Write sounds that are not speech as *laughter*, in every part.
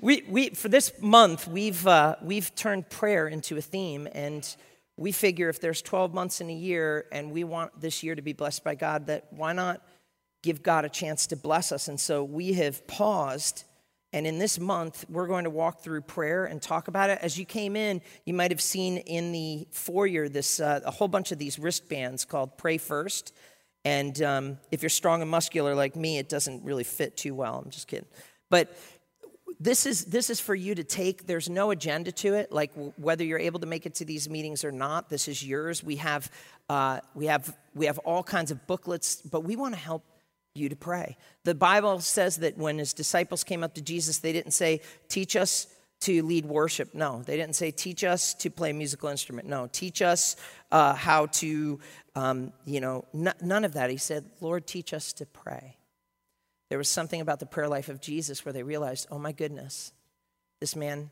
We, we, for this month, we've, uh, we've turned prayer into a theme, and we figure if there's 12 months in a year and we want this year to be blessed by God, that why not give God a chance to bless us? And so we have paused, and in this month, we're going to walk through prayer and talk about it. As you came in, you might have seen in the foyer this uh, a whole bunch of these wristbands called Pray First. And um, if you're strong and muscular like me, it doesn't really fit too well. I'm just kidding. But this is this is for you to take. There's no agenda to it like whether you're able to make it to these meetings or not this is yours. We have uh, we have we have all kinds of booklets but we want to help you to pray. The bible says that when his disciples came up to jesus they didn't say teach us to lead worship. No they didn't say teach us to play a musical instrument. No teach us uh, how to um, you know n- none of that. He said lord teach us to pray there was something about the prayer life of Jesus where they realized, oh my goodness, this man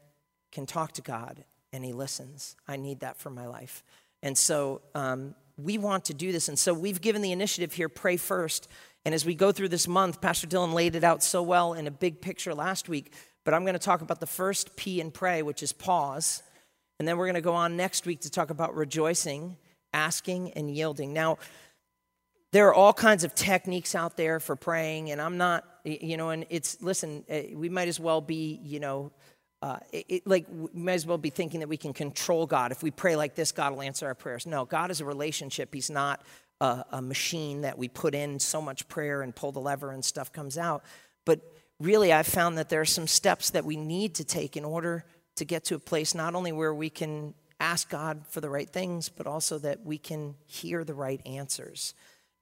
can talk to God and he listens. I need that for my life. And so um, we want to do this. And so we've given the initiative here, Pray First. And as we go through this month, Pastor Dylan laid it out so well in a big picture last week. But I'm going to talk about the first P in pray, which is pause. And then we're going to go on next week to talk about rejoicing, asking, and yielding. Now, there are all kinds of techniques out there for praying, and I'm not, you know, and it's, listen, eh, we might as well be, you know, uh, it, it, like we might as well be thinking that we can control God. If we pray like this, God will answer our prayers. No, God is a relationship. He's not a, a machine that we put in so much prayer and pull the lever and stuff comes out. But really, I've found that there are some steps that we need to take in order to get to a place not only where we can ask God for the right things, but also that we can hear the right answers.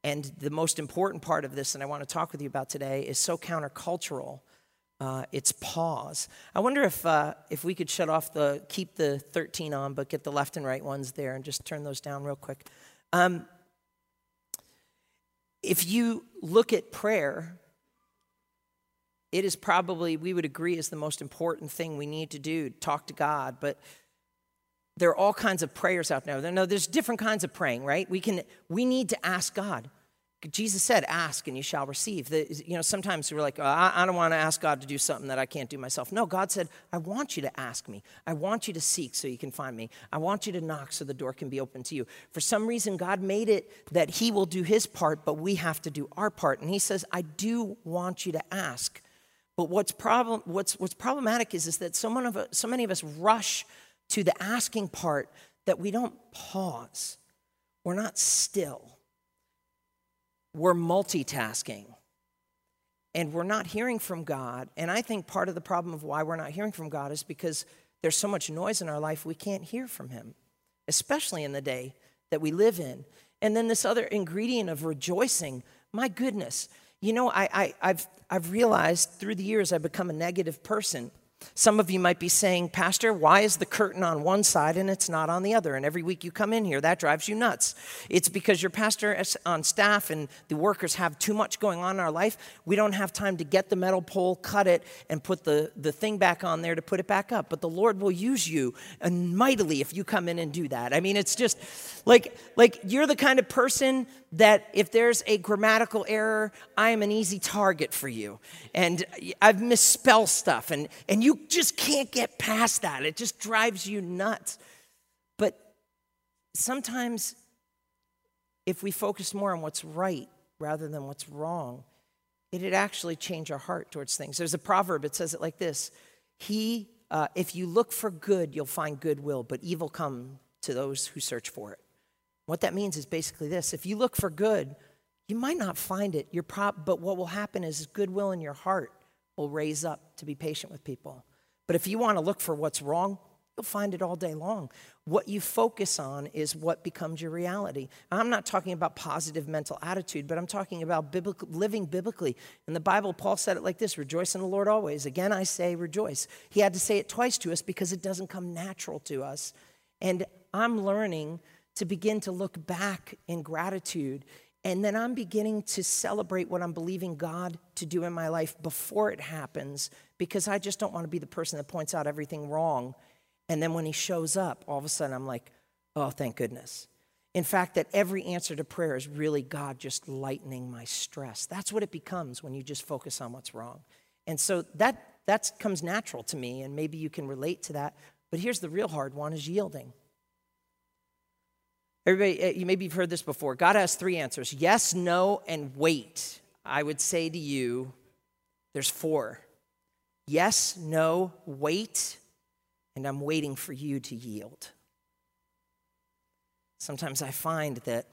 And the most important part of this, and I want to talk with you about today, is so countercultural. Uh, it's pause. I wonder if uh, if we could shut off the keep the 13 on, but get the left and right ones there, and just turn those down real quick. Um, if you look at prayer, it is probably we would agree is the most important thing we need to do. Talk to God, but there are all kinds of prayers out there. No, there's different kinds of praying, right? We can we need to ask God. Jesus said, "Ask and you shall receive." The, you know, sometimes we're like, oh, I, I don't want to ask God to do something that I can't do myself." No, God said, "I want you to ask me. I want you to seek so you can find me. I want you to knock so the door can be open to you." For some reason, God made it that He will do His part, but we have to do our part. And He says, "I do want you to ask." But what's problem what's what's problematic is is that so of so many of us rush to the asking part that we don't pause. We're not still. We're multitasking. And we're not hearing from God. And I think part of the problem of why we're not hearing from God is because there's so much noise in our life we can't hear from Him, especially in the day that we live in. And then this other ingredient of rejoicing. My goodness, you know, I, I, I've, I've realized through the years I've become a negative person. Some of you might be saying, Pastor, why is the curtain on one side and it's not on the other? And every week you come in here, that drives you nuts. It's because your pastor on staff and the workers have too much going on in our life. We don't have time to get the metal pole, cut it, and put the, the thing back on there to put it back up. But the Lord will use you and mightily if you come in and do that. I mean, it's just like, like you're the kind of person that if there's a grammatical error, I am an easy target for you. And I've misspelled stuff, and, and you just can't get past that. It just drives you nuts. But sometimes, if we focus more on what's right rather than what's wrong, it'd actually change our heart towards things. There's a proverb, it says it like this He, uh, if you look for good, you'll find goodwill, but evil come to those who search for it. What that means is basically this if you look for good, you might not find it, You're prob- but what will happen is goodwill in your heart will raise up to be patient with people. But if you want to look for what's wrong, you'll find it all day long. What you focus on is what becomes your reality. I'm not talking about positive mental attitude, but I'm talking about biblical, living biblically. In the Bible, Paul said it like this Rejoice in the Lord always. Again, I say rejoice. He had to say it twice to us because it doesn't come natural to us. And I'm learning to begin to look back in gratitude. And then I'm beginning to celebrate what I'm believing God to do in my life before it happens because I just don't want to be the person that points out everything wrong. And then when He shows up, all of a sudden I'm like, oh, thank goodness. In fact, that every answer to prayer is really God just lightening my stress. That's what it becomes when you just focus on what's wrong. And so that that comes natural to me, and maybe you can relate to that. But here's the real hard one is yielding. Everybody, eh, you maybe you've heard this before. God has three answers yes, no, and wait. I would say to you, there's four. Yes, no, wait, and I'm waiting for you to yield. Sometimes I find that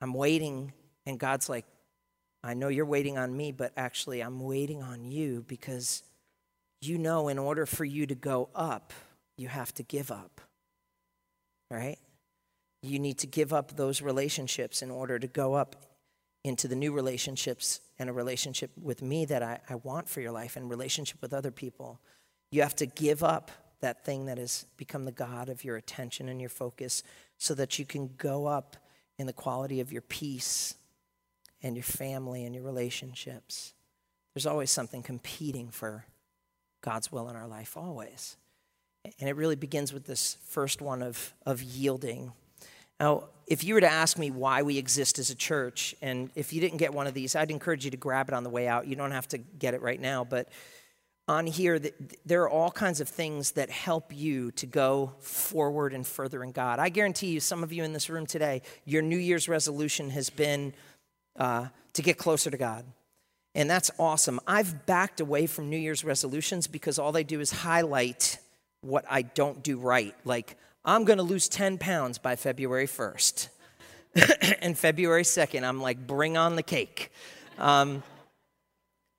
I'm waiting, and God's like, I know you're waiting on me, but actually, I'm waiting on you because you know, in order for you to go up, you have to give up. Right? You need to give up those relationships in order to go up into the new relationships and a relationship with me that I, I want for your life and relationship with other people. You have to give up that thing that has become the God of your attention and your focus so that you can go up in the quality of your peace and your family and your relationships. There's always something competing for God's will in our life, always. And it really begins with this first one of, of yielding. Now, if you were to ask me why we exist as a church, and if you didn't get one of these, I'd encourage you to grab it on the way out. You don't have to get it right now, but on here, there are all kinds of things that help you to go forward and further in God. I guarantee you, some of you in this room today, your New Year's resolution has been uh, to get closer to God. And that's awesome. I've backed away from New Year's resolutions because all they do is highlight what I don't do right. Like, I'm going to lose 10 pounds by February 1st. *laughs* and February 2nd, I'm like, bring on the cake. Um,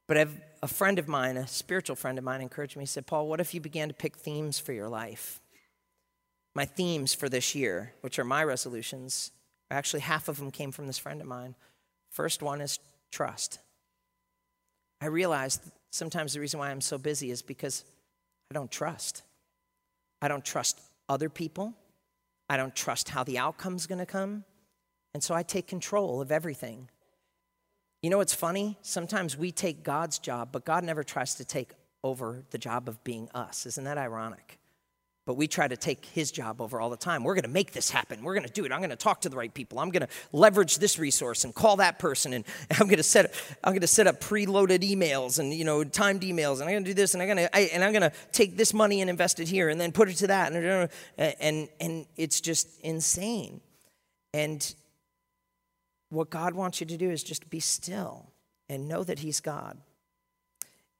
but I've, a friend of mine, a spiritual friend of mine, encouraged me. He said, Paul, what if you began to pick themes for your life? My themes for this year, which are my resolutions, actually, half of them came from this friend of mine. First one is trust. I realized sometimes the reason why I'm so busy is because I don't trust. I don't trust other people. I don't trust how the outcome's going to come. And so I take control of everything. You know what's funny? Sometimes we take God's job, but God never tries to take over the job of being us. Isn't that ironic? But we try to take his job over all the time. We're going to make this happen. We're going to do it. I'm going to talk to the right people. I'm going to leverage this resource and call that person. And *laughs* I'm going to set I'm going to set up preloaded emails and you know timed emails. And I'm going to do this. And I'm going to I, and I'm going to take this money and invest it here and then put it to that. And and and it's just insane. And what God wants you to do is just be still and know that He's God.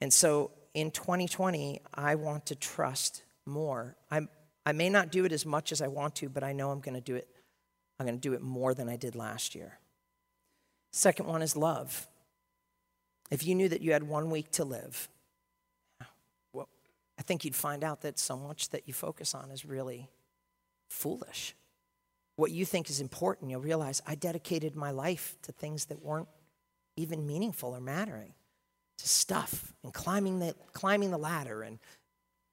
And so in 2020, I want to trust more. I'm, I may not do it as much as I want to, but I know I'm going to do it. I'm going to do it more than I did last year. Second one is love. If you knew that you had one week to live, well, I think you'd find out that so much that you focus on is really foolish. What you think is important, you'll realize I dedicated my life to things that weren't even meaningful or mattering, to stuff and climbing the, climbing the ladder and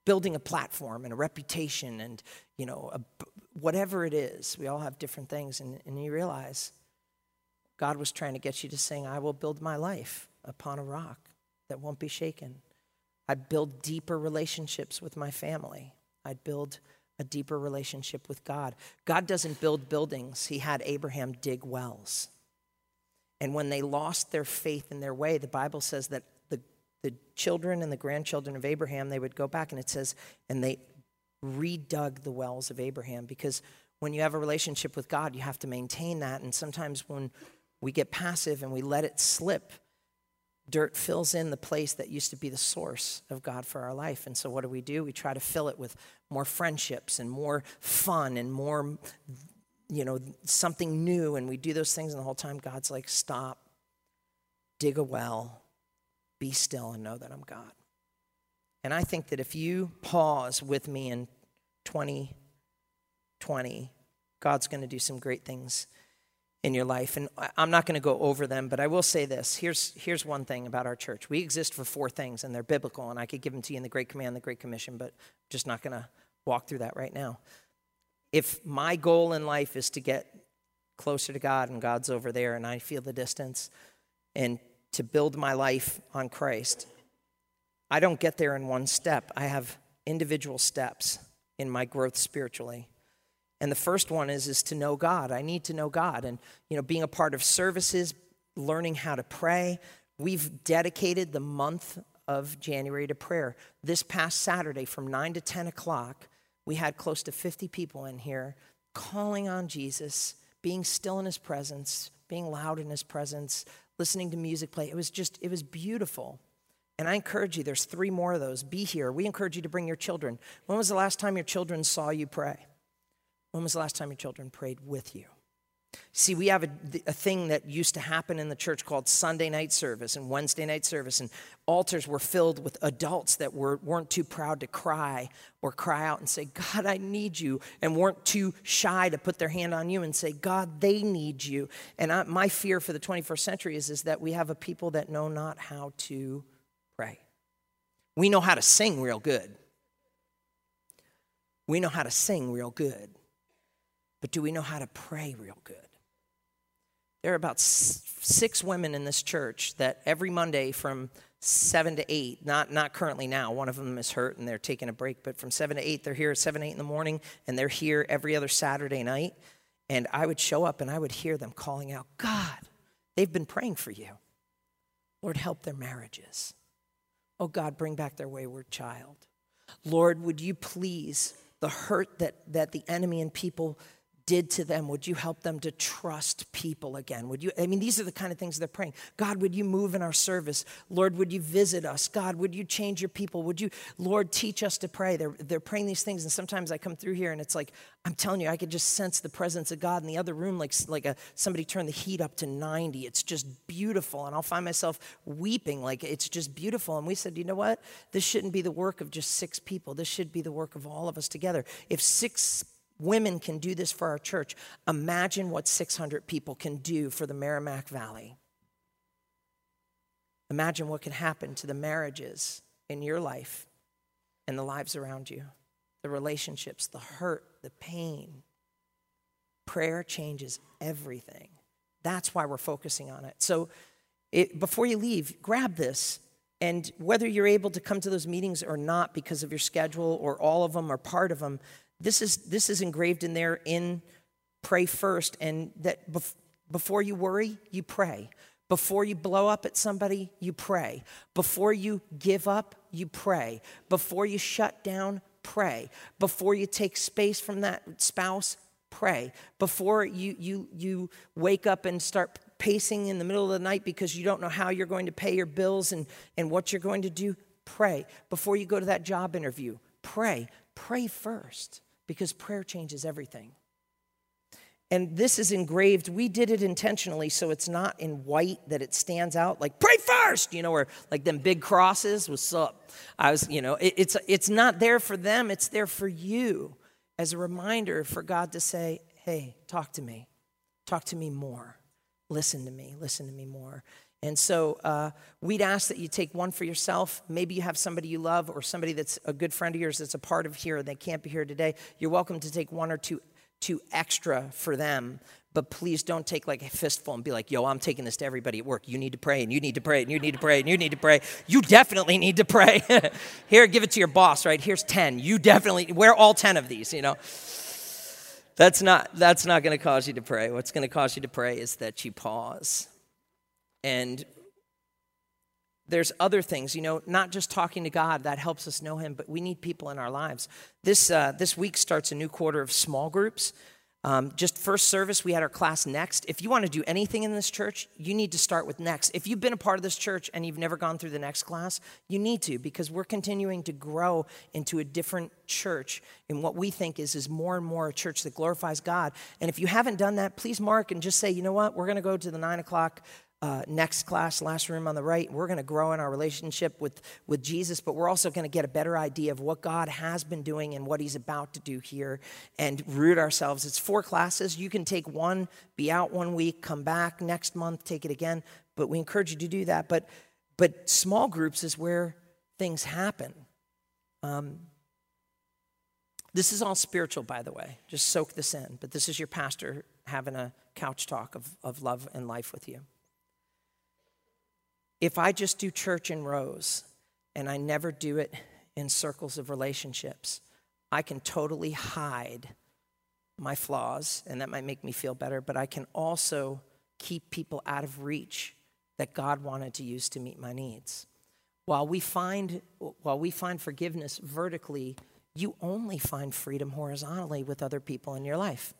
building a platform and a reputation and, you know, a, whatever it is. We all have different things. And, and you realize God was trying to get you to sing, I will build my life upon a rock that won't be shaken. I'd build deeper relationships with my family. I'd build a deeper relationship with God. God doesn't build buildings, He had Abraham dig wells. And when they lost their faith in their way, the Bible says that the children and the grandchildren of Abraham, they would go back and it says, and they redug the wells of Abraham because when you have a relationship with God, you have to maintain that. And sometimes when we get passive and we let it slip, dirt fills in the place that used to be the source of God for our life. And so what do we do? We try to fill it with more friendships and more fun and more, you know, something new. And we do those things, and the whole time God's like, stop, dig a well, be still and know that I'm God. And I think that if you pause with me in 2020, God's going to do some great things in your life. And I'm not going to go over them, but I will say this. Here's, here's one thing about our church. We exist for four things, and they're biblical, and I could give them to you in the Great Command, the Great Commission, but I'm just not going to walk through that right now. If my goal in life is to get closer to God and God's over there and I feel the distance, and to build my life on Christ, I don't get there in one step. I have individual steps in my growth spiritually. And the first one is is to know God. I need to know God and you know being a part of services, learning how to pray. We've dedicated the month of January to prayer. This past Saturday from 9 to 10 o'clock, we had close to 50 people in here calling on Jesus, being still in his presence, being loud in his presence, listening to music play. It was just, it was beautiful. And I encourage you, there's three more of those. Be here. We encourage you to bring your children. When was the last time your children saw you pray? When was the last time your children prayed with you? See, we have a, a, thing that used to happen in the church called Sunday night service and Wednesday night service, and altars were filled with adults that were, weren't too proud to cry or cry out and say, God, I need you, and weren't too shy to put their hand on you and say, God, they need you. And I, my fear for the 21st century is, is that we have a people that know not how to pray. We know how to sing real good. We know how to sing real good. But do we know how to pray real good? There are about six women in this church that every Monday from seven to eight, not, not currently now, one of them is hurt and they're taking a break, but from seven to eight, they're here at seven, eight in the morning, and they're here every other Saturday night. And I would show up and I would hear them calling out, God, they've been praying for you. Lord, help their marriages. Oh God, bring back their wayward child. Lord, would you please, the hurt that, that the enemy and people did to them, would you help them to trust people again? Would you, I mean, these are the kind of things they're praying. God, would you move in our service? Lord, would you visit us? God, would you change your people? Would you, Lord, teach us to pray? They're, they're praying these things, and sometimes I come through here and it's like, I'm telling you, I could just sense the presence of God in the other room, like, like a, somebody turned the heat up to 90. It's just beautiful. And I'll find myself weeping, like it's just beautiful. And we said, you know what? This shouldn't be the work of just six people. This should be the work of all of us together. If six women can do this for our church. Imagine what 600 people can do for the Merrimack Valley. Imagine what can happen to the marriages in your life and the lives around you, the relationships, the hurt, the pain. Prayer changes everything. That's why we're focusing on it. So, it, before you leave, grab this. And whether you're able to come to those meetings or not because of your schedule or all of them or part of them, this is, this is engraved in there in pray first, and that bef- before you worry, you pray. Before you blow up at somebody, you pray. Before you give up, you pray. Before you shut down, pray. Before you take space from that spouse, pray. Before you, you, you wake up and start pacing in the middle of the night because you don't know how you're going to pay your bills and, and what you're going to do, pray. Before you go to that job interview, pray. Pray first because prayer changes everything. And this is engraved. We did it intentionally so it's not in white that it stands out like pray first, you know, or like them big crosses. What's up? I was, you know, it, it's it's not there for them. It's there for you as a reminder for God to say, "Hey, talk to me, talk to me more, listen to me, listen to me more." And so uh, we'd ask that you take one for yourself. Maybe you have somebody you love or somebody that's a good friend of yours that's a part of here and they can't be here today. You're welcome to take one or two, two extra for them. But please don't take like a fistful and be like, yo, I'm taking this to everybody at work. You need to pray and you need to pray and you need to pray and you need to pray. You definitely need to pray. *laughs* Here, give it to your boss, right? Here's 10. You definitely, wear all 10 of these, you know? That's not, that's not going to cause you to pray. What's going to cause you to pray is that you pause and there's other things, you know, not just talking to God that helps us know Him, but we need people in our lives. This, uh, this week starts a new quarter of small groups. Um, just first service, we had our class next. If you want to do anything in this church, you need to start with next. If you've been a part of this church and you've never gone through the next class, you need to because we're continuing to grow into a different church in what we think is, is more and more a church that glorifies God. And if you haven't done that, please mark and just say, you know what, we're going to go to the nine o'clock uh, next class, last room on the right, we're going to grow in our relationship with, with Jesus, but we're also going to get a better idea of what God has been doing and what He's about to do here and root ourselves. It's four classes. You can take one, be out one week, come back next month, take it again, but we encourage you to do that. But, but small groups is where things happen. Um, this is all spiritual, by the way. Just soak this in. But this is your pastor having a couch talk of, of love and life with you if I just do church in rows and I never do it in circles of relationships, I can totally hide my flaws, and that might make me feel better, but I can also keep people out of reach that God wanted to use to meet my needs. while we find while we find forgiveness vertically, you only find freedom horizontally with other people in your life.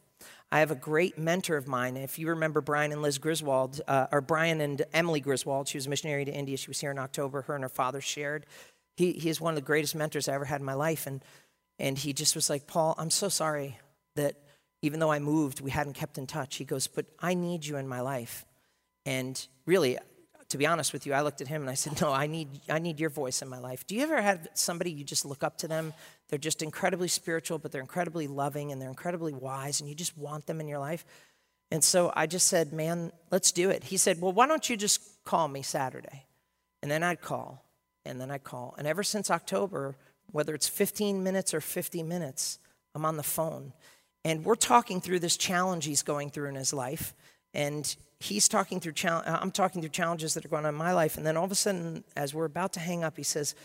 I have a great mentor of mine. If you remember Brian and Liz Griswold, uh, or Brian and Emily Griswold, she was a missionary to India. She was here in October. Her and her father shared. He, he is one of the greatest mentors I ever had in my life. And, and he just was like, Paul, I'm so sorry that even though I moved, we hadn't kept in touch. He goes, But I need you in my life. And really, to be honest with you, I looked at him and I said, *laughs* No, I need, I need your voice in my life. Do you ever have somebody you just look up to them? They're just incredibly spiritual, but they're incredibly loving and they're incredibly wise, and you just want them in your life? And so I just said, Man, let's do it. He said, Well, why don't you just call me Saturday? And then I'd call, and then I'd call. And ever since October, whether it's 15 minutes or 50 minutes, I'm on the phone. And we're talking through this challenge he's going through in his life. And he's talking through, uh, I'm talking through challenges that are going on in my life. And then all of a sudden, as we're about to hang up, he says,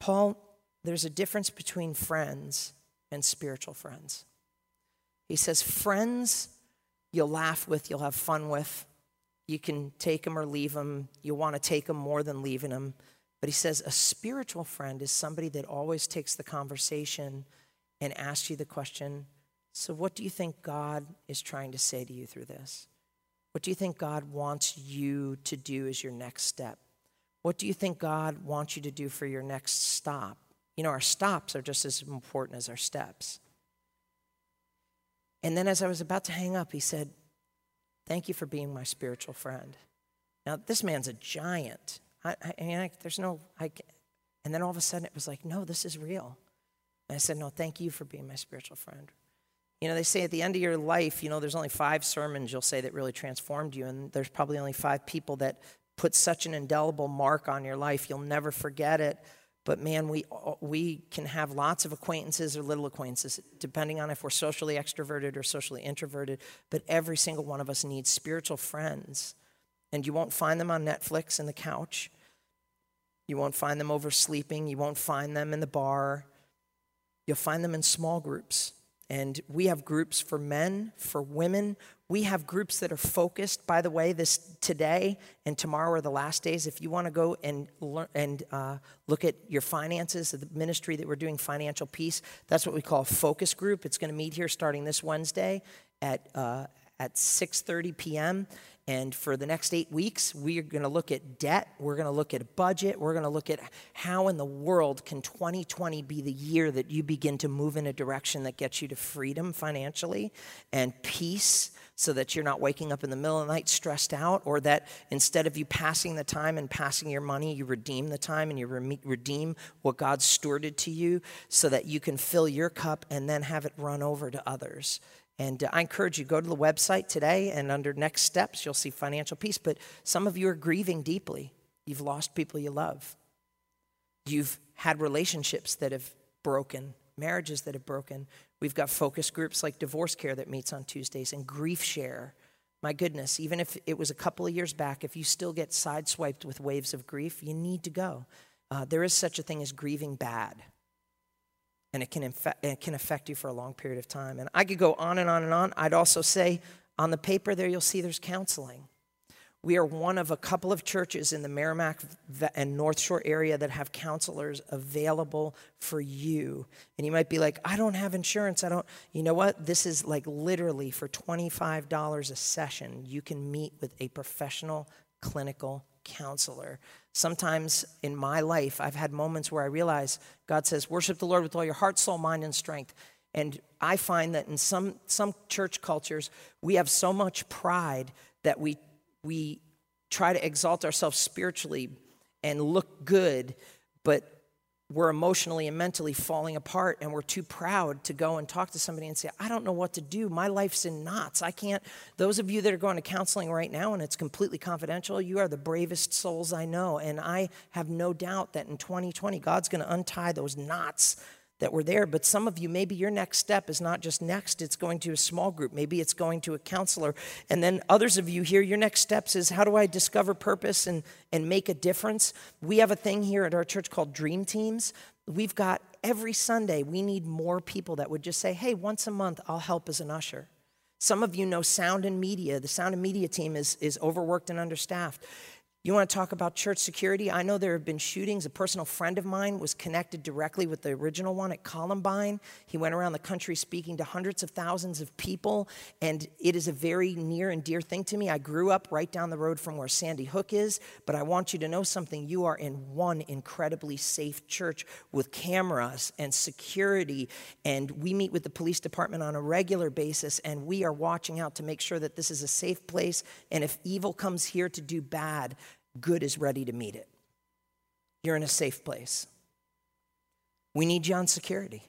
Paul, there's a difference between friends and spiritual friends. He says, friends you'll laugh with, you'll have fun with. You can take them or leave them. You want to take them more than leaving them. But he says, a spiritual friend is somebody that always takes the conversation and asks you the question so, what do you think God is trying to say to you through this? What do you think God wants you to do as your next step? What do you think God wants you to do for your next stop? You know, our stops are just as important as our steps. And then as I was about to hang up, he said, Thank you for being my spiritual friend. Now, this man's a giant. I, I, I there's no, I, and then all of a sudden it was like, no, this is real. And I said, no, thank you for being my spiritual friend. You know, they say at the end of your life, you know, there's only five sermons you'll say that really transformed you, and there's probably only five people that put such an indelible mark on your life. You'll never forget it. But man, we, uh, we can have lots of acquaintances or little acquaintances, depending on if we're socially extroverted or socially introverted. But every single one of us needs spiritual friends. And you won't find them on Netflix and the couch. You won't find them oversleeping. You won't find them in the bar. You'll find them in small groups. And we have groups for men, for women. We have groups that are focused, by the way, this today and tomorrow are the last days. If you want to go and learn and uh, look at your finances, the ministry that we're doing, Financial Peace, that's what we call a focus group. It's going to meet here starting this Wednesday at uh, at 6:30 p.m. And for the next eight weeks, we are going to look at debt. We're going to look at budget. We're going to look at how in the world can 2020 be the year that you begin to move in a direction that gets you to freedom financially and peace so that you're not waking up in the middle of the night stressed out, or that instead of you passing the time and passing your money, you redeem the time and you redeem what God stewarded to you so that you can fill your cup and then have it run over to others. And uh, I encourage you, go to the website today, and under next steps, you'll see financial peace. But some of you are grieving deeply. You've lost people you love. You've had relationships that have broken, marriages that have broken. We've got focus groups like Divorce Care that meets on Tuesdays and Grief Share. My goodness, even if it was a couple of years back, if you still get sideswiped with waves of grief, you need to go. Uh, there is such a thing as grieving bad and it can, it can affect you for a long period of time. And I could go on and on and on. I'd also say on the paper there, you'll see there's counseling. We are one of a couple of churches in the Merrimack and North Shore area that have counselors available for you. And you might be like, I don't have insurance. I don't. You know what? This is like literally for $25 a session, you can meet with a professional clinical counselor. Sometimes in my life, I've had moments where I realize God says, Worship the Lord with all your heart, soul, mind, and strength. And I find that in some, some church cultures, we have so much pride that we, we try to exalt ourselves spiritually and look good, but we're emotionally and mentally falling apart and we're too proud to go and talk to somebody and say, I don't know what to do. My life's in knots. I can't. Those of you that are going to counseling right now and it's completely confidential, you are the bravest souls I know. And I have no doubt that in 2020, God's going to untie those knots that were there. But some of you, maybe your next step is not just next, it's going to a small group. Maybe it's going to a counselor. And then others of you here, your next steps is how do I discover purpose and, and make a difference? We have a thing here at our church called Dream Teams. We've got every Sunday, we need more people that would just say, hey, once a month, I'll help as an usher. Some of you know sound and media. The sound and media team is, is overworked and understaffed You want to talk about church security? I know there have been shootings. A personal friend of mine was connected directly with the original one at Columbine. He went around the country speaking to hundreds of thousands of people, and it is a very near and dear thing to me. I grew up right down the road from where Sandy Hook is, but I want you to know something. You are in one incredibly safe church with cameras and security, and we meet with the police department on a regular basis, and we are watching out to make sure that this is a safe place, and if evil comes here to do bad, good is ready to meet it. You're in a safe place. We need you on security.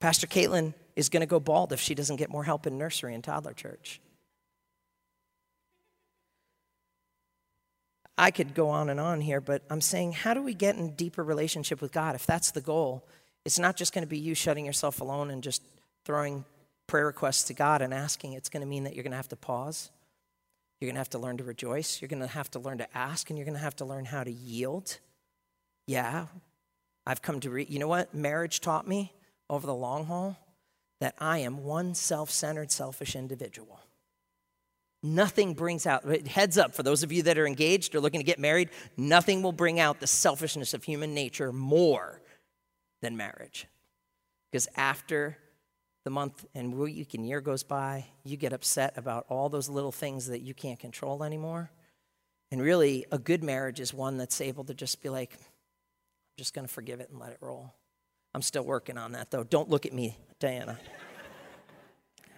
Pastor Caitlin is going to go bald if she doesn't get more help in nursery and toddler church. I could go on and on here, but I'm saying, how do we get in deeper relationship with God? If that's the goal, it's not just going to be you shutting yourself alone and just throwing prayer requests to God and asking. It's going to mean that you're going to have to pause you're going to have to learn to rejoice. You're going to have to learn to ask, and you're going to have to learn how to yield. Yeah, I've come to read, you know what? Marriage taught me over the long haul that I am one self centered, selfish individual. Nothing brings out, heads up for those of you that are engaged or looking to get married, nothing will bring out the selfishness of human nature more than marriage. Because after the month and week and year goes by, you get upset about all those little things that you can't control anymore. And really, a good marriage is one that's able to just be like, I'm just going to forgive it and let it roll. I'm still working on that, though. Don't look at me, Diana.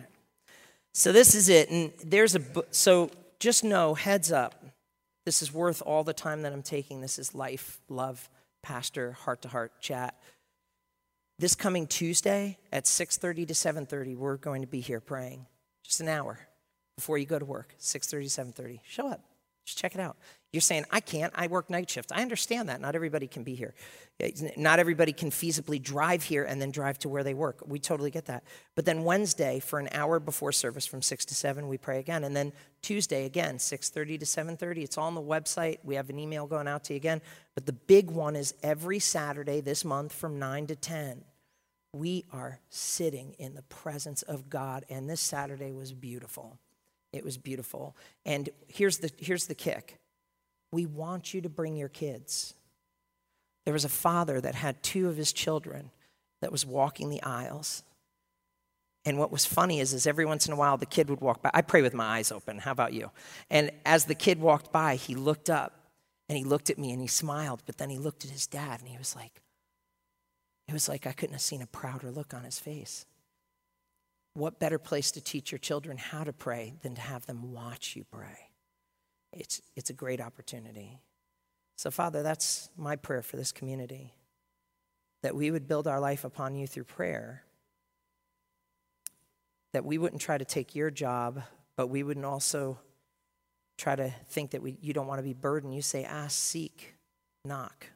*laughs* so, this is it. And there's a, so just know, heads up, this is worth all the time that I'm taking. This is life, love, pastor, heart to heart chat. This coming Tuesday at 6:30 to 7:30, we're going to be here praying. Just an hour before you go to work, 6:30 to 7:30. Show up. Just check it out. You're saying, I can't, I work night shifts. I understand that. Not everybody can be here. Eh, not everybody can feasibly drive here and then drive to where they work. We totally get that. But then Wednesday, for an hour before service from 6 to 7, we pray again. And then Tuesday, again, 6.30 to 7.30. It's all on the website. We have an email going out to you again. But the big one is every Saturday this month from 9 to 10 we are sitting in the presence of God. And this Saturday was beautiful. It was beautiful. And here's the, here's the kick we want you to bring your kids. There was a father that had two of his children that was walking the aisles. And what was funny is, is every once in a while the kid would walk by. I pray with my eyes open. How about you? And as the kid walked by, he looked up and he looked at me and he smiled, but then he looked at his dad and he was like, it was like I couldn't have seen a prouder look on his face. What better place to teach your children how to pray than to have them watch you pray? It's, it's a great opportunity. So, Father, that's my prayer for this community that we would build our life upon you through prayer, that we wouldn't try to take your job, but we wouldn't also try to think that we, you don't want to be burdened. You say, ask, seek, knock.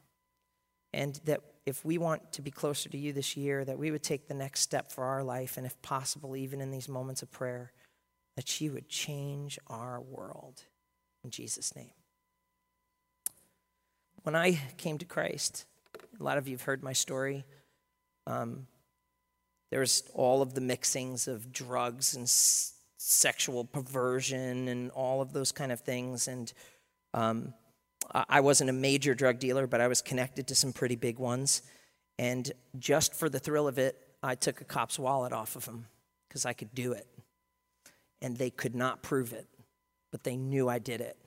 And that if we want to be closer to you this year, that we would take the next step for our life, and if possible, even in these moments of prayer, that you would change our world. In Jesus' name. When I came to Christ, a lot of you have heard my story. Um, there's all of the mixings of drugs and s- sexual perversion and all of those kind of things. And um, I wasn't a major drug dealer, but I was connected to some pretty big ones. And just for the thrill of it, I took a cop's wallet off of him because I could do it. And they could not prove it, but they knew I did it.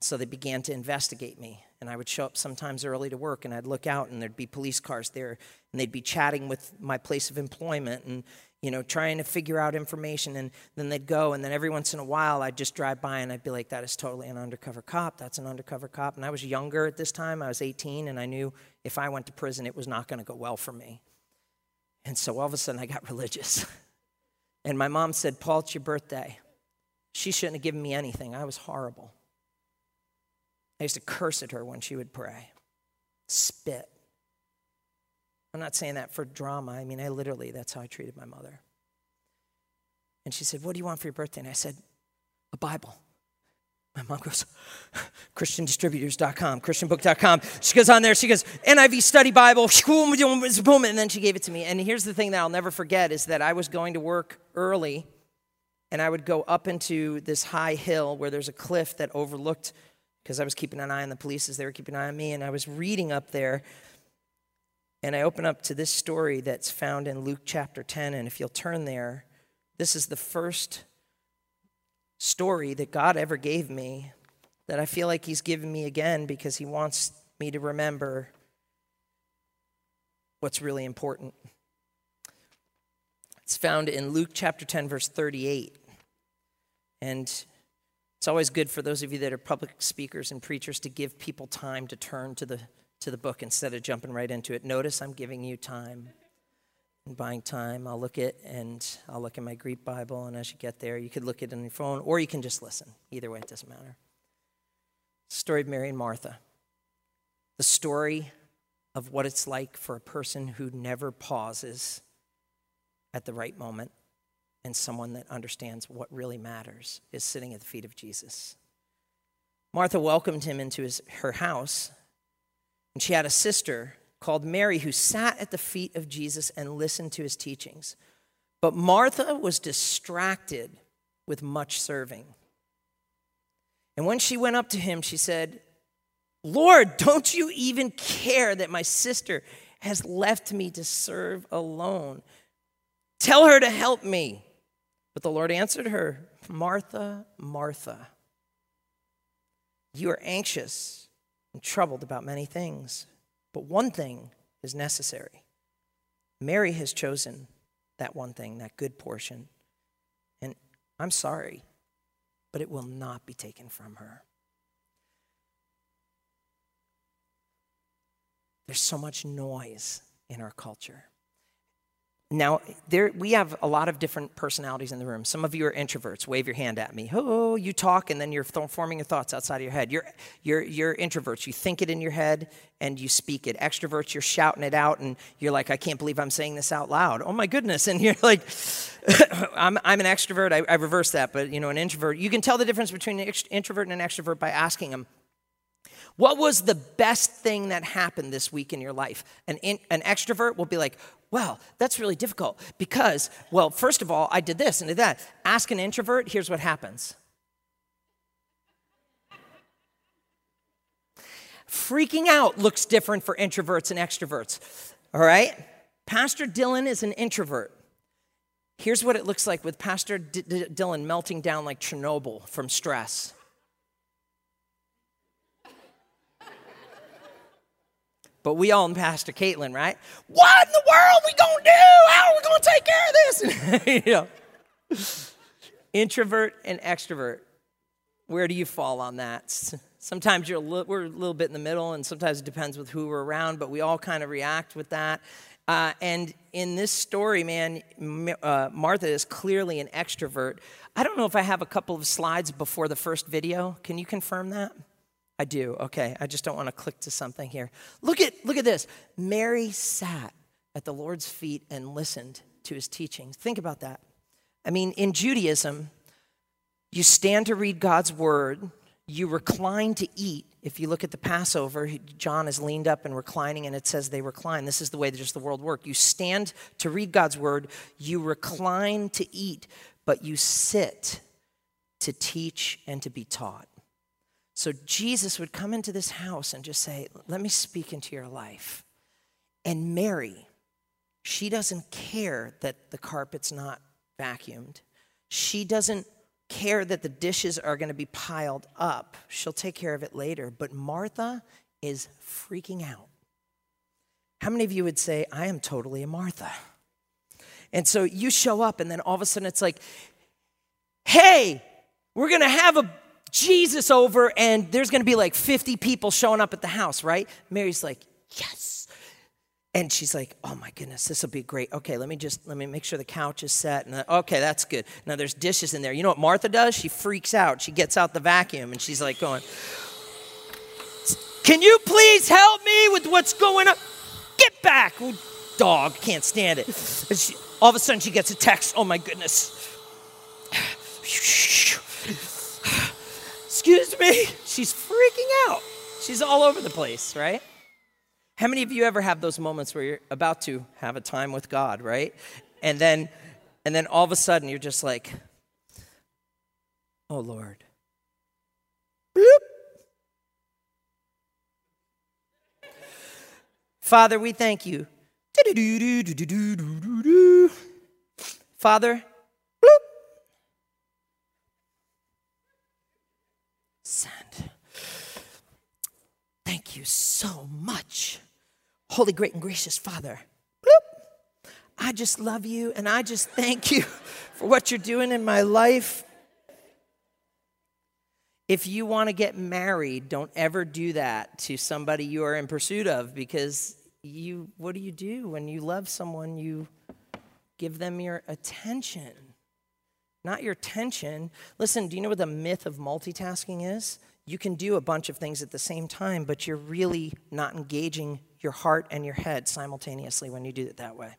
So they began to investigate me. And I would show up sometimes early to work, and I'd look out, and there'd be police cars there, and they'd be chatting with my place of employment. And you know, trying to figure out information. And then they'd go, and then every once in a while, I'd just drive by and I'd be like, that is totally an undercover cop. That's an undercover cop. And I was younger at this time. I was 18, and I knew if I went to prison, it was not going to go well for me. And so all of a sudden, I got *laughs* religious. and my mom said, Paul, it's your birthday. She shouldn't have given me anything. I was horrible. I used to curse at her when she would pray, spit. I'm not saying that for drama. I mean, I literally, that's how I treated my mother. And she said, What do you want for your birthday? And I said, A Bible. My mom goes, *laughs* ChristianDistributors.com, ChristianBook.com. She goes on there, she goes, NIV Study Bible, *laughs* boom, and then she gave it to me. And here's the thing that I'll never forget is that I was going to work early and I would go up into this high hill where there's a cliff that overlooked, because I was keeping an eye on the police as they were keeping an eye on me, and I was reading up there. And I open up to this story that's found in Luke chapter 10. And if you'll turn there, this is the first story that God ever gave me that I feel like He's given me again because He wants me to remember what's really important. It's found in Luke chapter 10, verse 38. And it's always good for those of you that are public speakers and preachers to give people time to turn to the, to the book instead of jumping right into it. Notice I'm giving you time and buying time. I'll look at and I'll look in my Greek Bible, and as you get there, you could look at it on your phone or you can just listen. Either way, it doesn't matter. Story of Mary and Martha. The story of what it's like for a person who never pauses at the right moment and someone that understands what really matters is sitting at the feet of Jesus. Martha welcomed him into his, her house, and she had a sister called Mary who sat at the feet of Jesus and listened to his teachings. But Martha was distracted with much serving. And when she went up to him, she said, Lord, don't you even care that my sister has left me to serve alone? Tell her to help me. But the Lord answered her, Martha, Martha, you are anxious and troubled about many things, but one thing is necessary. Mary has chosen that one thing, that good portion. And I'm sorry, but it will not be taken from her. There's so much noise in our culture. Now, there, we have a lot of different personalities in the room. Some of you are introverts. Wave your hand at me. Oh, you talk and then you're th- forming your thoughts outside of your head. You're, you're, you're introverts. You think it in your head and you speak it. Extroverts, you're shouting it out and you're like, I can't believe I'm saying this out loud. Oh my goodness. *laughs* And you're like, *laughs* I'm, I'm an extrovert. I, I reverse that. But, you know, an introvert, you can tell the difference between an introvert and an extrovert by asking them, what was the best thing that happened this week in your life? An, in, an extrovert will be like, well, that's really difficult because, well, first of all, I did this and did that. Ask an introvert, here's what happens. Freaking out looks different for introverts and extroverts. All right? Pastor Dylan is an introvert. Here's what it looks like with Pastor D- D- Dylan melting down like Chernobyl from stress. But we all and Pastor Caitlin, right? What in the world we gonna do? How are we gonna take care of this? *laughs* you know. Introvert and extrovert. Where do you fall on that? *laughs* Sometimes you're a we're a little bit in the middle, and sometimes it depends with who we're around, but we all kind of react with that. Uh, and in this story, man, uh, Martha is clearly an extrovert. I don't know if I have a couple of slides before the first video. Can you confirm that? I do. Okay. I just don't want to click to something here. Look at look at this. Mary sat at the Lord's feet and listened to his teachings. Think about that. I mean, in Judaism, you stand to read God's word, you recline to eat. If you look at the Passover, John is leaned up and reclining, and it says they recline. This is the way that just the world works. You stand to read God's word, you recline to eat, but you sit to teach and to be taught. So Jesus would come into this house and just say, Let me speak into your life. And Mary, she doesn't care that the carpet's not vacuumed. She doesn't care that the dishes are going to be piled up. She'll take care of it later. But Martha is freaking out. How many of you would say, I am totally a Martha? And so you show up, and then all of a sudden it's like, hey, we're going to have a Jesus over, and there's gonna be like 50 people showing up at the house, right? Mary's like, yes. And she's like, oh my goodness, this will be great. Okay, let me just, let me make sure the couch is set. And okay, that's good. Now there's dishes in there. You know what Martha does? She freaks out. She gets out the vacuum and she's like going, can you please help me with what's going on? Get back. Ooh, dog, can't stand it. She, all of a sudden she gets a text. Oh my goodness. *sighs* Excuse me. She's freaking out. She's all over the place, right? How many of you ever have those moments where you're about to have a time with God, right? And then and then all of a sudden you're just like Oh Lord. Bloop. Father, we thank you. Father, bloop. Send. Thank you so much. Holy, great, and gracious Father. Bloop. I just love you and I just thank you *laughs* for what you're doing in my life. If you want to get married, don't ever do that to somebody you are in pursuit of because you what do you do when you love someone you give them your attention not your tension listen do you know what the myth of multitasking is you can do a bunch of things at the same time but you're really not engaging your heart and your head simultaneously when you do it that way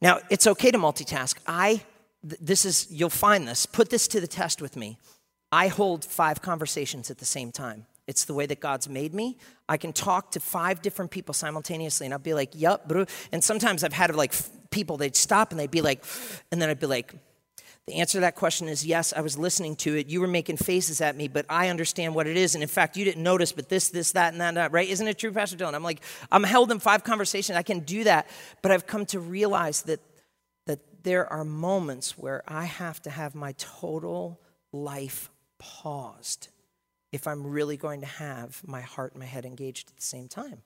now it's okay to multitask i this is you'll find this put this to the test with me I hold five conversations at the same time. It's the way that God's made me. I can talk to five different people simultaneously, and I'll be like, "Yup," and sometimes I've had like people they'd stop and they'd be like, and then I'd be like, "The answer to that question is yes. I was listening to it. You were making faces at me, but I understand what it is, and in fact, you didn't notice. But this, this, that, and that, that right? Isn't it true, Pastor Dylan? I'm like, I'm held in five conversations. I can do that, but I've come to realize that that there are moments where I have to have my total life paused if I'm really going to have my heart and my head engaged at the same time.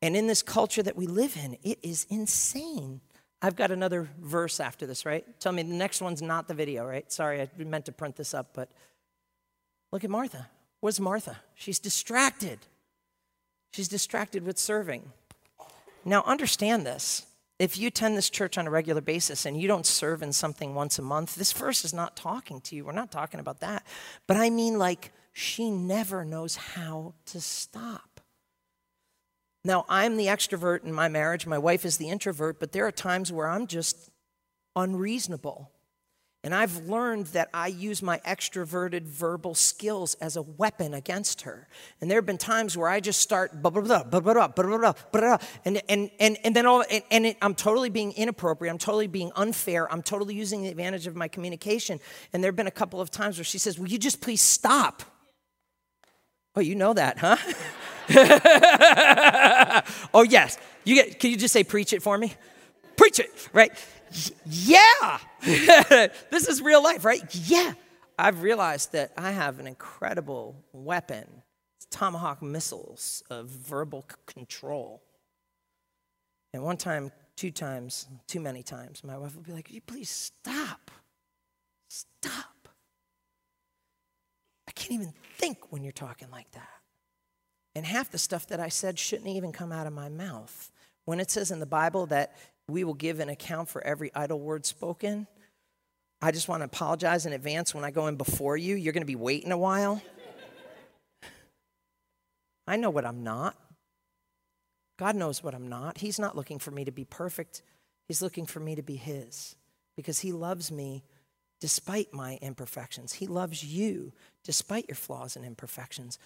And in this culture that we live in, it is insane. I've got another verse after this, right? Tell me the next one's not the video, right? Sorry, I meant to print this up, but look at Martha. Where's Martha? She's distracted. She's distracted with serving. Now, understand this if you attend this church on a regular basis and you don't serve in something once a month, this verse is not talking to you. We're not talking about that. But I mean, like, she never knows how to stop. Now, I'm the extrovert in my marriage, my wife is the introvert, but there are times where I'm just unreasonable. And I've learned that I use my extroverted verbal skills as a weapon against her. And there have been times where I just start blah, blah, blah, blah, blah, blah, blah, blah, and, and, and, and then all, and, and it, I'm totally being inappropriate. I'm totally being unfair. I'm totally using the advantage of my communication. And there have been a couple of times where she says, Will you just please stop? Oh, you know that, huh? *laughs* oh, yes. You get, can you just say, Preach it for me? Preach it, right? yeah, *laughs* this is real life, right? Yeah. I've realized that I have an incredible weapon tomahawk missiles of verbal c- control. And one time, two times, too many times, my wife would be like, you please stop? Stop. I can't even think when you're talking like that. And half the stuff that I said shouldn't even come out of my mouth. When it says in the Bible that we will give an account for every idle word spoken. I just want to apologize in advance when I go in before you. You're going to be waiting a while. I know what I'm not. God knows what I'm not. He's not looking for me to be perfect, He's looking for me to be His because He loves me despite my imperfections. He loves you despite your flaws and imperfections,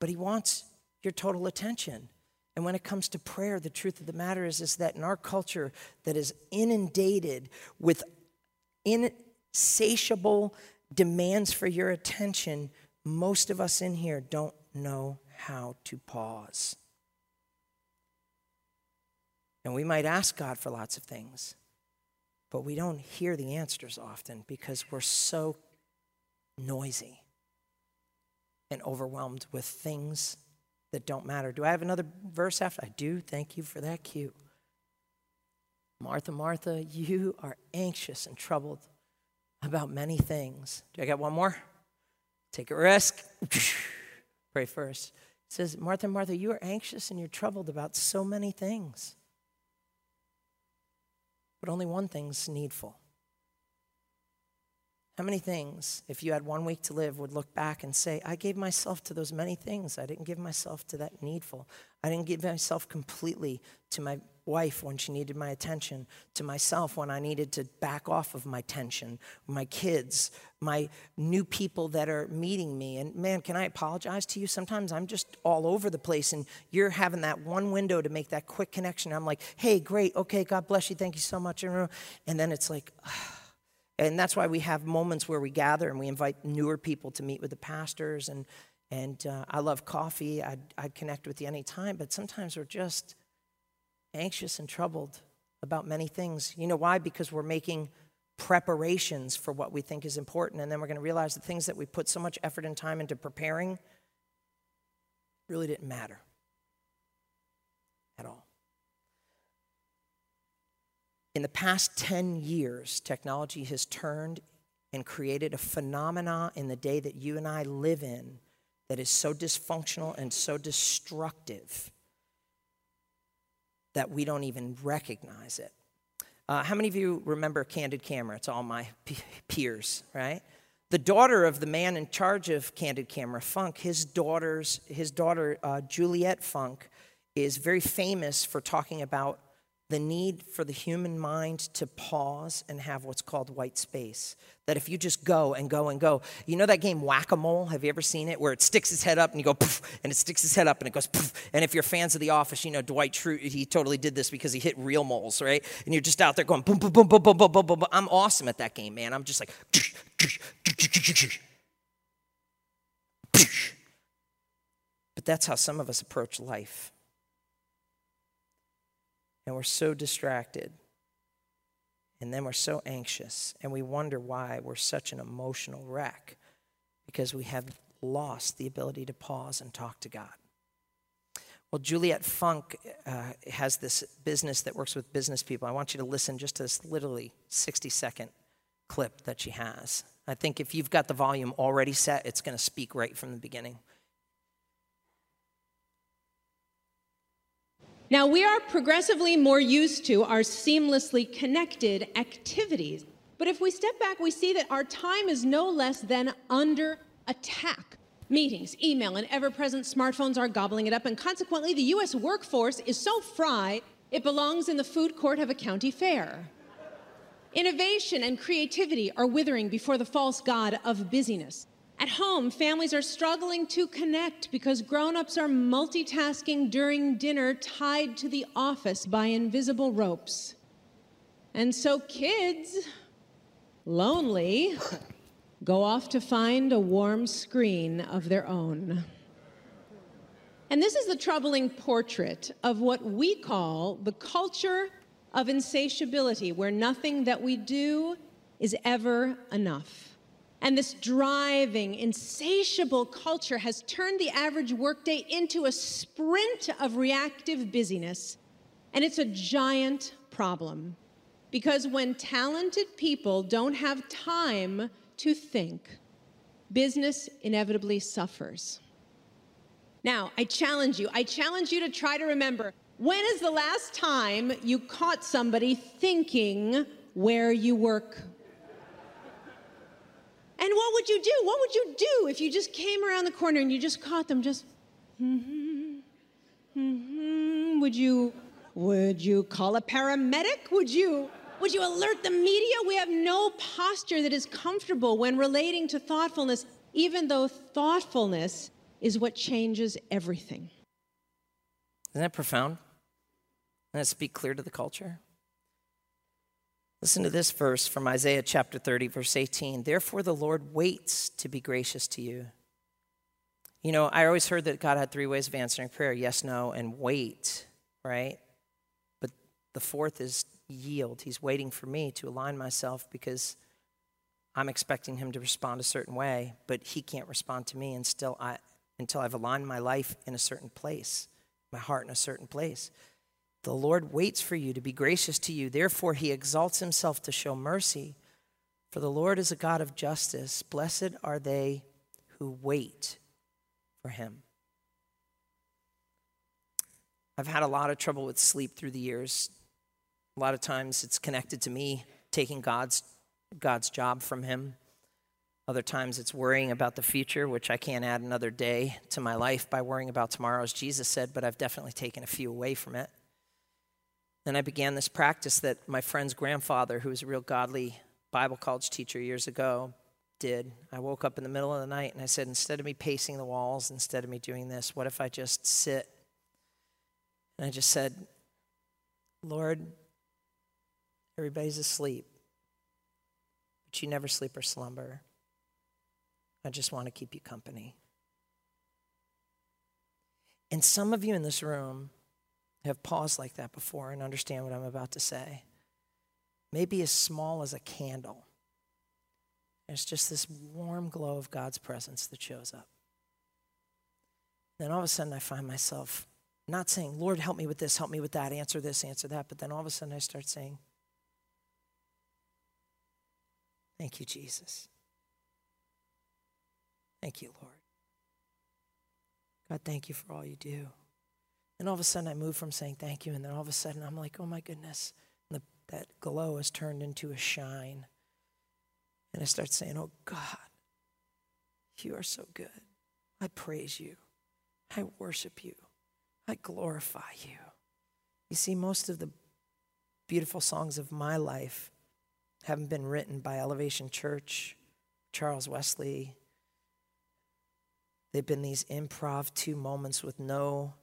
but He wants your total attention. And when it comes to prayer, the truth of the matter is, is that in our culture that is inundated with insatiable demands for your attention, most of us in here don't know how to pause. And we might ask God for lots of things, but we don't hear the answers often because we're so noisy and overwhelmed with things that don't matter. Do I have another verse after? I do. Thank you for that cue. Martha, Martha, you are anxious and troubled about many things. Do I got one more? Take a risk. *laughs* Pray first. It says, Martha, Martha, you are anxious and you're troubled about so many things. But only one thing's needful. How many things, if you had one week to live, would look back and say, I gave myself to those many things. I didn't give myself to that needful. I didn't give myself completely to my wife when she needed my attention, to myself when I needed to back off of my tension, my kids, my new people that are meeting me. And man, can I apologize to you? Sometimes I'm just all over the place and you're having that one window to make that quick connection. I'm like, hey, great, okay, God bless you, thank you so much. And then it's like, And that's why we have moments where we gather and we invite newer people to meet with the pastors. And, and uh, I love coffee. I'd, I'd connect with you anytime, but sometimes we're just anxious and troubled about many things. You know why? Because we're making preparations for what we think is important. And then we're going to realize the things that we put so much effort and time into preparing really didn't matter at all. In the past 10 years, technology has turned and created a phenomena in the day that you and I live in that is so dysfunctional and so destructive that we don't even recognize it. Uh, how many of you remember Candid Camera? It's all my peers, right? The daughter of the man in charge of Candid Camera, Funt, his daughter's his daughter uh, Juliet Funt is very famous for talking about the need for the human mind to pause and have what's called white space. That if you just go and go and go, you know that game Whack a Mole? Have you ever seen it? Where it sticks its head up and you go poof, and it sticks its head up and it goes poof. And if you're fans of The Office, you know Dwight Schrute, he totally did this because he hit real moles, right? And you're just out there going boom, boom, boom, boom, boom, boom, boom, boom. I'm awesome at that game, man. I'm just like, but that's how some of us approach life and we're so distracted. And then we're so anxious, and we wonder why we're such an emotional wreck because we have lost the ability to pause and talk to God. Well, Juliet Funt uh, has this business that works with business people. I want you to listen just to this literally 60 second clip that she has. I think if you've got the volume already set, it's going to speak right from the beginning. Now, we are progressively more used to our seamlessly connected activities. But if we step back, we see that our time is no less than under attack. Meetings, email, and ever present smartphones are gobbling it up, and consequently, the US workforce is so fried it belongs in the food court of a county fair. Innovation and creativity are withering before the false god of busyness. At home, families are struggling to connect because grown ups are multitasking during dinner tied to the office by invisible ropes. And so kids, lonely, *laughs* go off to find a warm screen of their own. And this is the troubling portrait of what we call the culture of insatiability, where nothing that we do is ever enough. And this driving, insatiable culture has turned the average workday into a sprint of reactive busyness. And it's a giant problem because when talented people don't have time to think, business inevitably suffers. Now, I challenge you, I challenge you to try to remember when is the last time you caught somebody thinking where you work? And what would you do? What would you do if you just came around the corner and you just caught them just mm-hmm, mm-hmm. would you would you call a paramedic? Would you would you alert the media? We have no posture that is comfortable when relating to thoughtfulness, even though thoughtfulness is what changes everything. Isn't that profound? Doesn't speak clear to the culture? Listen to this verse from Isaiah chapter 30, verse 18. Therefore, the Lord waits to be gracious to you. You know, I always heard that God had three ways of answering prayer yes, no, and wait, right? But the fourth is yield. He's waiting for me to align myself because I'm expecting him to respond a certain way, but he can't respond to me until, I, until I've aligned my life in a certain place, my heart in a certain place. The Lord waits for you to be gracious to you. Therefore, he exalts himself to show mercy. For the Lord is a God of justice. Blessed are they who wait for him. I've had a lot of trouble with sleep through the years. A lot of times it's connected to me taking God's, God's job from him. Other times it's worrying about the future, which I can't add another day to my life by worrying about tomorrow, as Jesus said, but I've definitely taken a few away from it. Then I began this practice that my friend's grandfather, who was a real godly Bible college teacher years ago, did. I woke up in the middle of the night and I said, instead of me pacing the walls, instead of me doing this, what if I just sit? And I just said, Lord, everybody's asleep. but you never sleep or slumber. I just want to keep you company. And some of you in this room have paused like that before and understand what I'm about to say. Maybe as small as a candle. There's just this warm glow of God's presence that shows up. Then all of a sudden, I find myself not saying, Lord, help me with this, help me with that, answer this, answer that. But then all of a sudden, I start saying, Thank you, Jesus. Thank you, Lord. God, thank you for all you do. And all of a sudden, I move from saying thank you, and then all of a sudden, I'm like, oh my goodness. The, that glow has turned into a shine. And I start saying, oh God, you are so good. I praise you. I worship you. I glorify you. You see, most of the beautiful songs of my life haven't been written by Elevation Church, Charles Wesley, They've been these improv two moments with no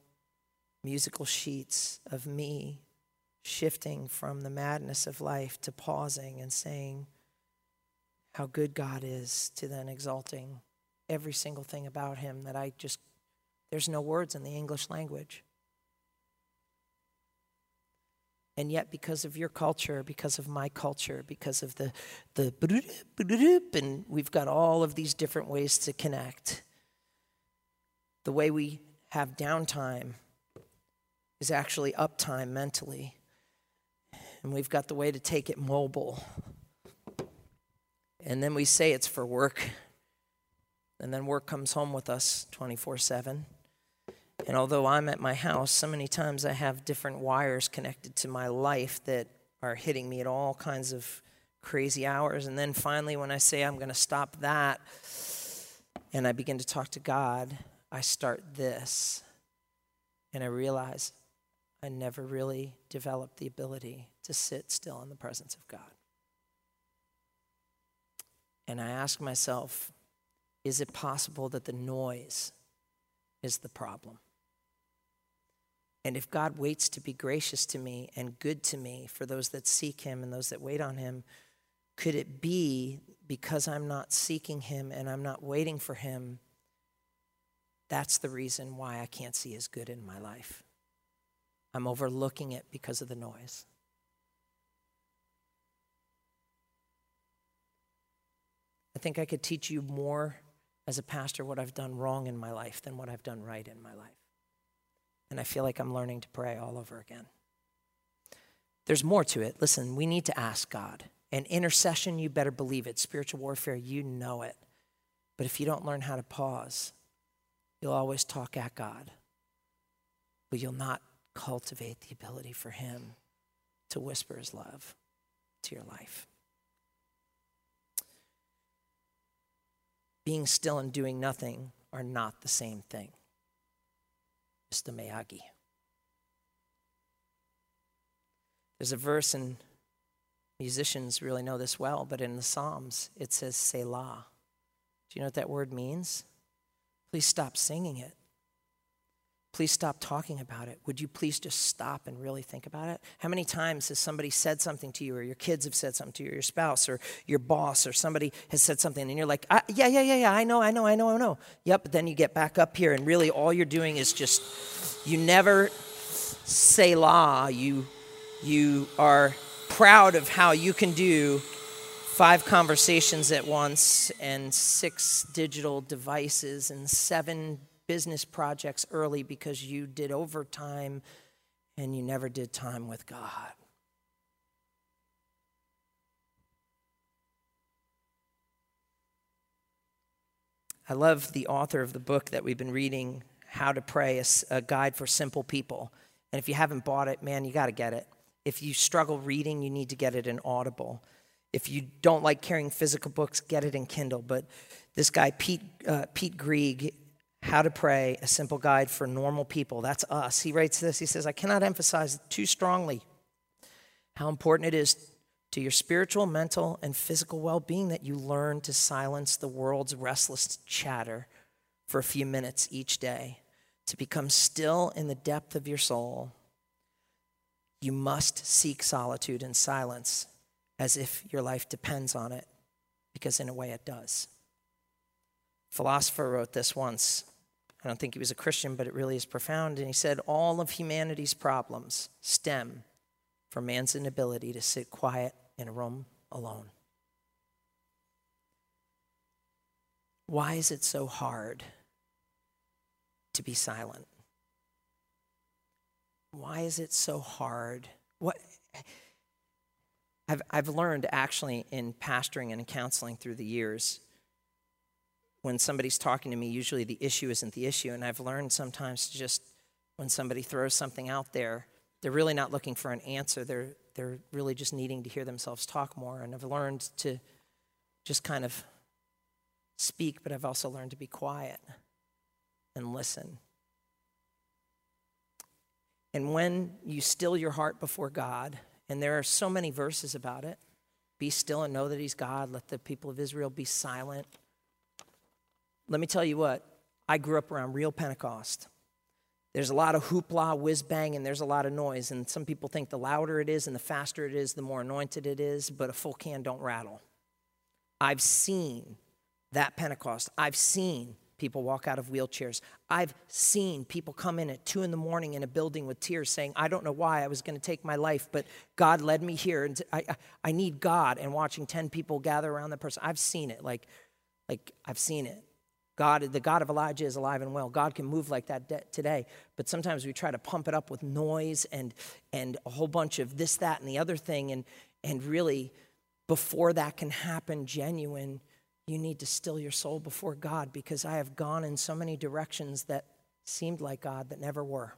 musical sheets of me shifting from the madness of life to pausing and saying how good God is to then exalting every single thing about him that I just, there's no words in the English language. And yet, because of your culture, because of my culture, because of the, the, and we've got all of these different ways to connect the way we have downtime is actually uptime mentally. And we've got the way to take it mobile. And then we say it's for work. And then work comes home with us 24 7. And although I'm at my house, so many times I have different wires connected to my life that are hitting me at all kinds of crazy hours. And then finally, when I say I'm going to stop that and I begin to talk to God, I start this and I realize I never really developed the ability to sit still in the presence of God. And I ask myself, is it possible that the noise is the problem? And if God waits to be gracious to me and good to me for those that seek Him and those that wait on Him, could it be because I'm not seeking Him and I'm not waiting for Him that's the reason why I can't see His good in my life. I'm overlooking it because of the noise. I think I could teach you more as a pastor what I've done wrong in my life than what I've done right in my life. And I feel like I'm learning to pray all over again. There's more to it. Listen, we need to ask God. And intercession, you better believe it. Spiritual warfare, you know it. But if you don't learn how to pause, You'll always talk at God, but you'll not cultivate the ability for Him to whisper His love to your life. Being still and doing nothing are not the same thing. Mr. Miyagi. There's a verse, and musicians really know this well, but in the Psalms it says Selah. Do you know what that word means? Please stop singing it. Please stop talking about it. Would you please just stop and really think about it? How many times has somebody said something to you, or your kids have said something to you, or your spouse, or your boss, or somebody has said something, and you're like, yeah, yeah, yeah, yeah, I know, I know, I know, I know. Yep, but then you get back up here, and really all you're doing is just, you never Selah. You, you are proud of how you can do five conversations at once and six digital devices and seven business projects early because you did overtime and you never did time with God. I love the author of the book that we've been reading, How to Pray, a, guide for simple people. And if you haven't bought it, man, you got to get it. If you struggle reading, you need to get it in Audible. If you don't like carrying physical books, get it in Kindle. But this guy, Pete, uh, Pete Greig, How to Pray, a simple guide for normal people, that's us. He writes this He says, I cannot emphasize too strongly how important it is to your spiritual, mental, and physical well being that you learn to silence the world's restless chatter for a few minutes each day, to become still in the depth of your soul. You must seek solitude and silence as if your life depends on it. because in a way it does. Philosopher wrote this once. I don't think he was a Christian, but it really is profound. And he said, All of humanity's problems stem from man's inability to sit quiet in a room alone. Why is it so hard to be silent? Why is it so hard? What I've, I've learned actually in pastoring and in counseling through the years, when somebody's talking to me, usually the issue isn't the issue. And I've learned sometimes to just when somebody throws something out there, they're really not looking for an answer. They're, they're really just needing to hear themselves talk more. And I've learned to just kind of speak, but I've also learned to be quiet and listen. And when you still your heart before God, and there are so many verses about it be still and know that He's God, let the people of Israel be silent. Let me tell you what, I grew up around real Pentecost. There's a lot of hoopla, whiz bang, and there's a lot of noise. And some people think the louder it is and the faster it is, the more anointed it is, but a full can don't rattle. I've seen that Pentecost. I've seen people walk out of wheelchairs. I've seen people come in at two in the morning in a building with tears saying, I don't know why I was going to take my life, but God led me here and I, I need God. And watching 10 people gather around that person. I've seen it. Like, like I've seen it. God, the God of Elijah is alive and well. God can move like that today. But sometimes we try to pump it up with noise and, and a whole bunch of this, that, and the other thing. And, and really, before that can happen, genuine you need to still your soul before God because I have gone in so many directions that seemed like God that never were.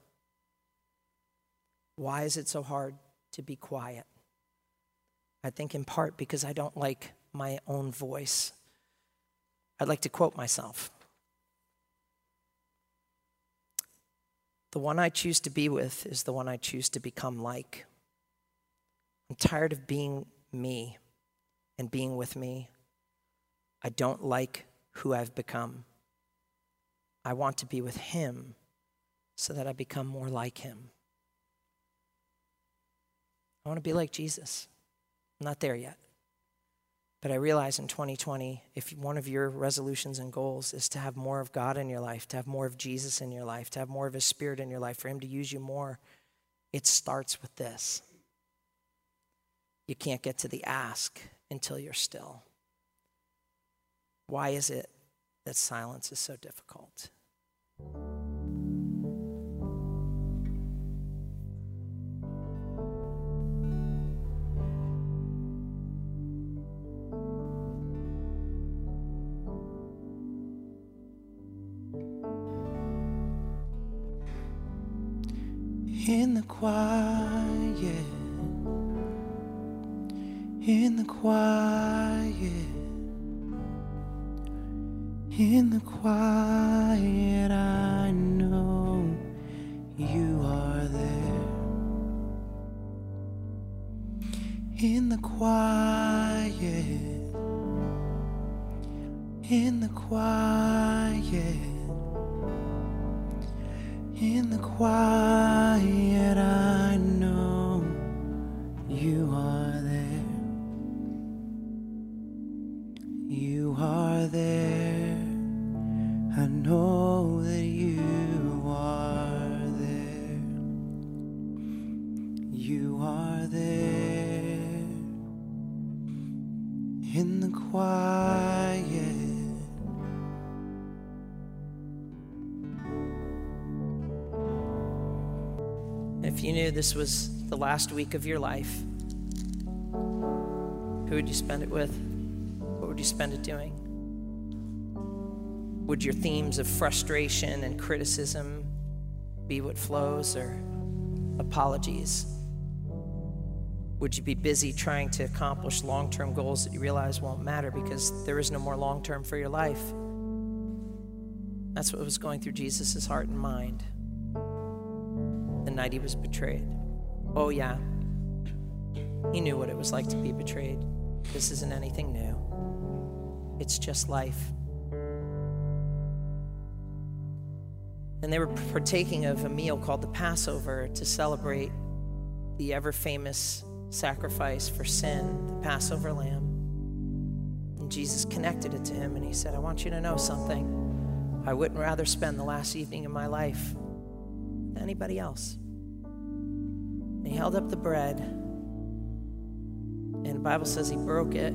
Why is it so hard to be quiet? I think in part because I don't like my own voice. I'd like to quote myself The one I choose to be with is the one I choose to become like. I'm tired of being me and being with me. I don't like who I've become. I want to be with Him so that I become more like Him. I want to be like Jesus. I'm not there yet. But I realize in 2020, if one of your resolutions and goals is to have more of God in your life, to have more of Jesus in your life, to have more of His Spirit in your life, for Him to use you more, it starts with this. You can't get to the ask until you're still. Why is it that silence is so difficult? In the quiet, in the quiet. In the quiet, I know you are there. In the quiet, in the quiet, in the quiet, I know you are there. You are there. I know this was the last week of your life, who would you spend it with? What would you spend it doing? Would your themes of frustration and criticism be what flows or apologies? Would you be busy trying to accomplish long term goals that you realize won't matter because there is no more long term for your life? That's what was going through Jesus' heart and mind the night he was betrayed. Oh, yeah. He knew what it was like to be betrayed. This isn't anything new, it's just life. And they were partaking of a meal called the Passover to celebrate the ever famous sacrifice for sin, the Passover lamb. And Jesus connected it to him and he said, I want you to know something. I wouldn't rather spend the last evening of my life with anybody else. And he held up the bread, and the Bible says he broke it.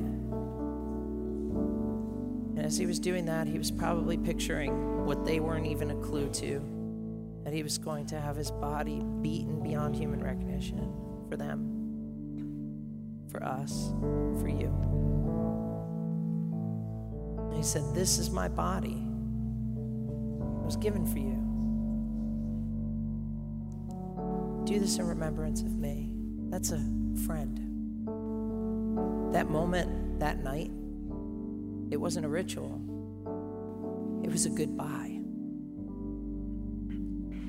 And as he was doing that, he was probably picturing what they weren't even a clue to that he was going to have his body beaten beyond human recognition for them, for us, for you. He said, This is my body. It was given for you. Do this in remembrance of me. That's a friend. That moment, that night, it wasn't a ritual, it was a goodbye.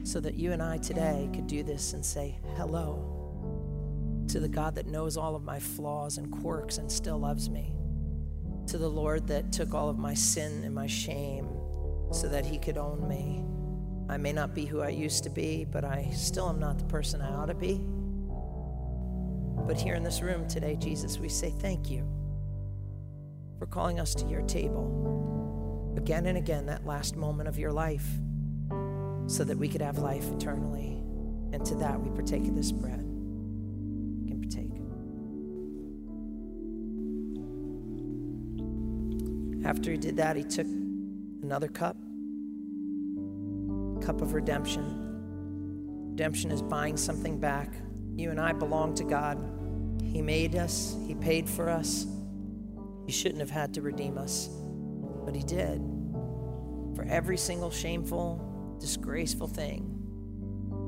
So that you and I today could do this and say hello to the God that knows all of my flaws and quirks and still loves me. To the Lord that took all of my sin and my shame so that he could own me. I may not be who I used to be, but I still am not the person I ought to be. But here in this room today, Jesus, we say thank you for calling us to your table again and again, that last moment of your life, so that we could have life eternally. And to that, we partake of this bread. You can partake. After he did that, he took another cup, cup of redemption. Redemption is buying something back. You and I belong to God. He made us, He paid for us. He shouldn't have had to redeem us, but He did. For every single shameful, disgraceful thing,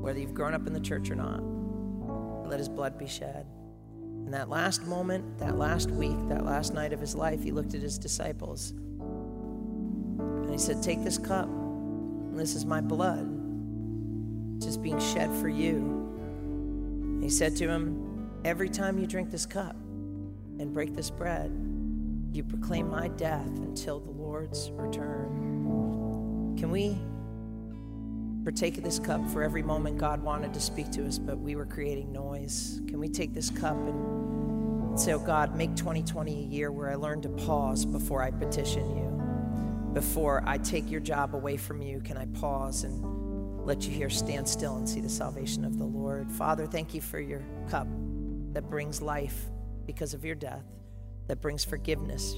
whether you've grown up in the church or not, let His blood be shed. In that last moment, that last week, that last night of His life, He looked at His disciples and He said, Take this cup, this is my blood, just being shed for you. And he said to him, Every time you drink this cup and break this bread, you proclaim my death until the Lord's return. Can we partake of this cup for every moment God wanted to speak to us, but we were creating noise? Can we take this cup and say, Oh God, make 2020 a year where I learn to pause before I petition you? Before I take your job away from you, can I pause and let you here stand still and see the salvation of the Lord? Father, thank you for your cup that brings life because of your death, that brings forgiveness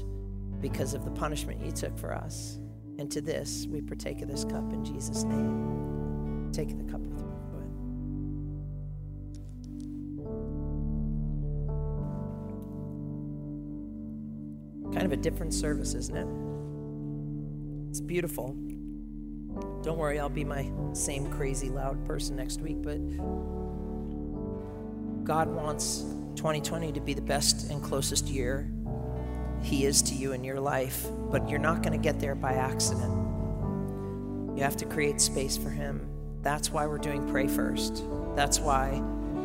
because of the punishment you took for us. And to this, we partake of this cup in Jesus' name. Take the cup with me. Kind of a different service, isn't it? It's beautiful. Don't worry, I'll be my same crazy loud person next week, but God wants 2020 to be the best and closest year He is to you in your life, but you're not going to get there by accident. You have to create space for Him. That's why we're doing Pray First. That's why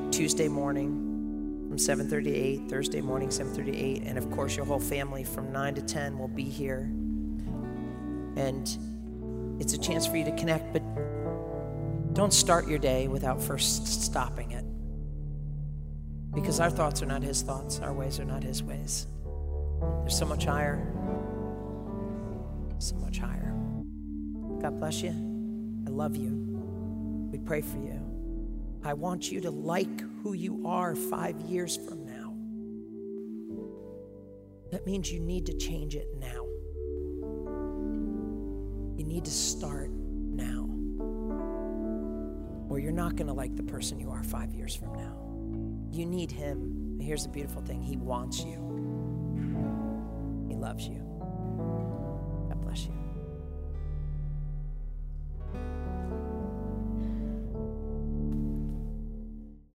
Tuesday morning from 7:30 to 8, Thursday morning 7:30 to 8, and of course your whole family from 9 to 10 will be here. And it's a chance for you to connect, but don't start your day without first stopping it. Because our thoughts are not His thoughts, our ways are not His ways. They're so much higher, so much higher. God bless you. I love you. We pray for you. I want you to like who you are five years from now. That means you need to change it now. Need to start now. Or you're not going to like the person you are five years from now. You need Him. Here's the beautiful thing He wants you, He loves you.